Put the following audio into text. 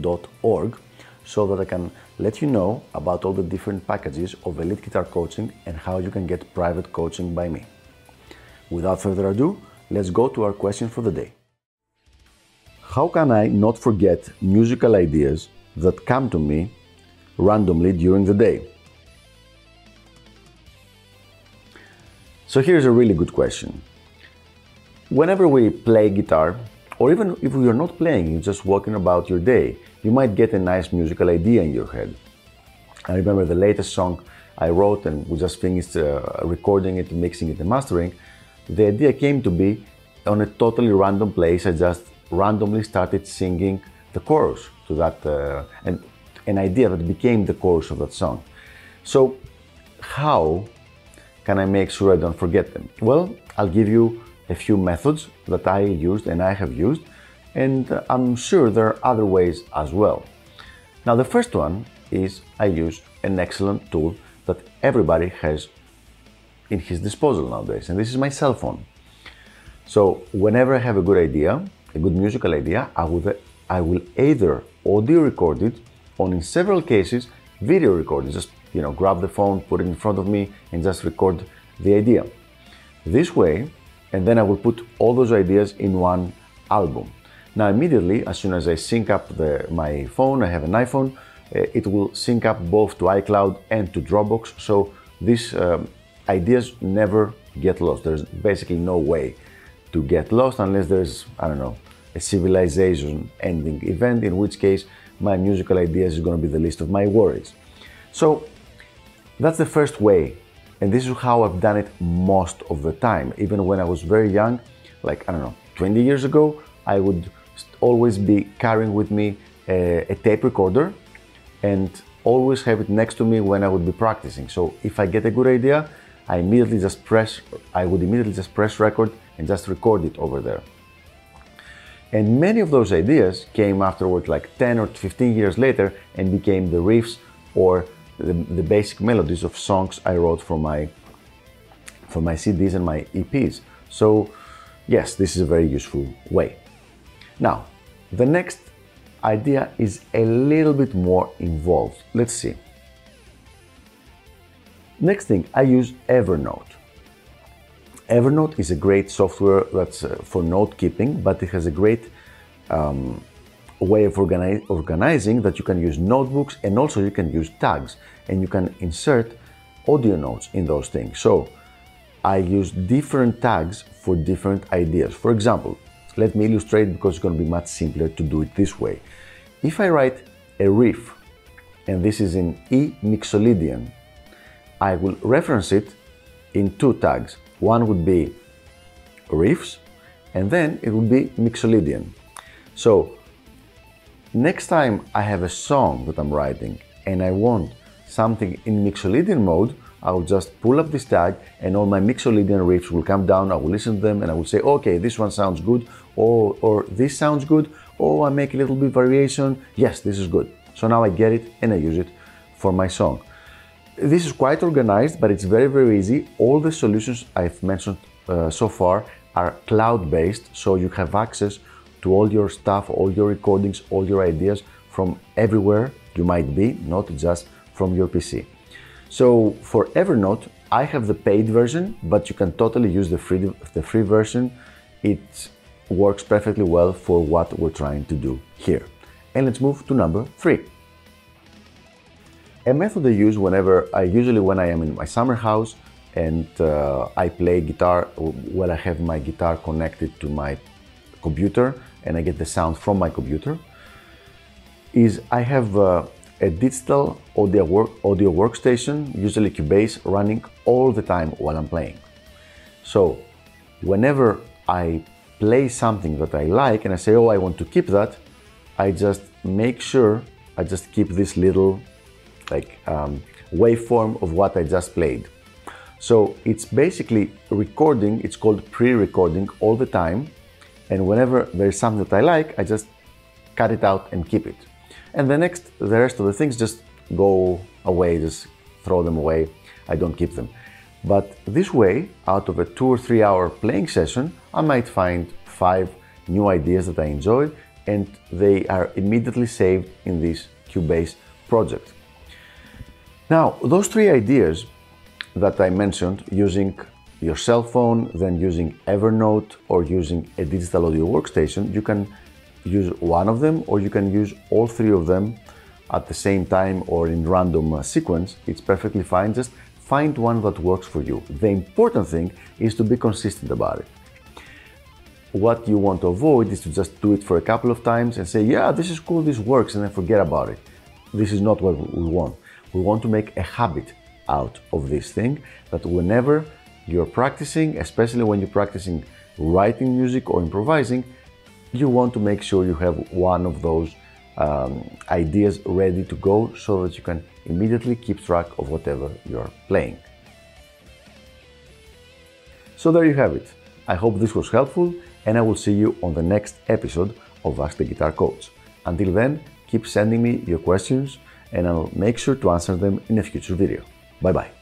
dot org so that I can let you know about all the different packages of elite guitar coaching and how you can get private coaching by me. Without further ado, let's go to our question for the day. How can I not forget musical ideas that come to me randomly during the day? So here's a really good question. Whenever we play guitar, or even if you're not playing, you're just walking about your day, you might get a nice musical idea in your head. I remember the latest song I wrote and we just finished uh, recording it, mixing it, and mastering. The idea came to be on a totally random place. I just randomly started singing the chorus to that, uh, and an idea that became the chorus of that song. So, how can I make sure I don't forget them? Well, I'll give you a few methods that I used and I have used, and I'm sure there are other ways as well. Now, the first one is I use an excellent tool that everybody has in his disposal nowadays, and this is my cell phone. So, whenever I have a good idea, a good musical idea, I will, I will either audio record it or in several cases video record it. Just you know, grab the phone, put it in front of me, and just record the idea. This way, and then I will put all those ideas in one album. Now, immediately, as soon as I sync up the, my phone, I have an iPhone, uh, it will sync up both to iCloud and to Dropbox. So these um, ideas never get lost. There's basically no way to get lost unless there's, I don't know, a civilization ending event, in which case my musical ideas is going to be the least of my worries. So that's the first way and this is how I've done it most of the time. Even when I was very young, like, I don't know, 20 years ago, I would always be carrying with me a, a tape recorder and always have it next to me when I would be practicing. So if I get a good idea, I immediately just press, I would immediately just press record and just record it over there. And many of those ideas came afterward, like 10 or 15 years later, and became the riffs or the, the basic melodies of songs I wrote for my for my CDs and my EPs. So yes, this is a very useful way. Now, the next idea is a little bit more involved. Let's see. Next thing, I use Evernote. Evernote is a great software that's uh, for note keeping, but it has a great um, way of organize, organizing that you can use notebooks and also you can use tags and you can insert audio notes in those things. So I use different tags for different ideas. For example, let me illustrate because it's going to be much simpler to do it this way. If I write a riff and this is in E Mixolydian, I will reference it in two tags. One would be riffs and then it would be Mixolydian. So Next time I have a song that I'm writing and I want something in Mixolydian mode, I will just pull up this tag and all my Mixolydian riffs will come down. I will listen to them and I will say, okay, this one sounds good, or, or this sounds good, or I make a little bit variation. Yes, this is good. So now I get it and I use it for my song. This is quite organized, but it's very, very easy. All the solutions I've mentioned uh, so far are cloud based, so you have access to all your stuff, all your recordings, all your ideas from everywhere you might be, not just from your PC. So for Evernote, I have the paid version, but you can totally use the free, the free version. It works perfectly well for what we're trying to do here. And let's move to number three. A method I use whenever I usually when I am in my summer house and uh, I play guitar, when I have my guitar connected to my computer and I get the sound from my computer is I have uh, a digital audio, work, audio workstation, usually Cubase, running all the time while I'm playing. So whenever I play something that I like and I say, oh, I want to keep that, I just make sure I just keep this little like um, waveform of what I just played. So it's basically recording, it's called pre-recording all the time. And whenever there's something that I like, I just cut it out and keep it. And the next, the rest of the things just go away, just throw them away. I don't keep them. But this way, out of a two or three hour playing session, I might find five new ideas that I enjoy and they are immediately saved in this Cubase project. Now, those three ideas that I mentioned using your cell phone, then using Evernote or using a digital audio workstation, you can use one of them or you can use all three of them at the same time or in random uh, sequence. It's perfectly fine. Just find one that works for you. The important thing is to be consistent about it. What you want to avoid is to just do it for a couple of times and say, yeah, this is cool, this works, and then forget about it. This is not what we want. We want to make a habit out of this thing that whenever you're practicing, especially when you're practicing writing music or improvising, you want to make sure you have one of those um, ideas ready to go so that you can immediately keep track of whatever you're playing. So there you have it. I hope this was helpful and I will see you on the next episode of Ask the Guitar Coach. Until then, keep sending me your questions and I'll make sure to answer them in a future video. Bye bye.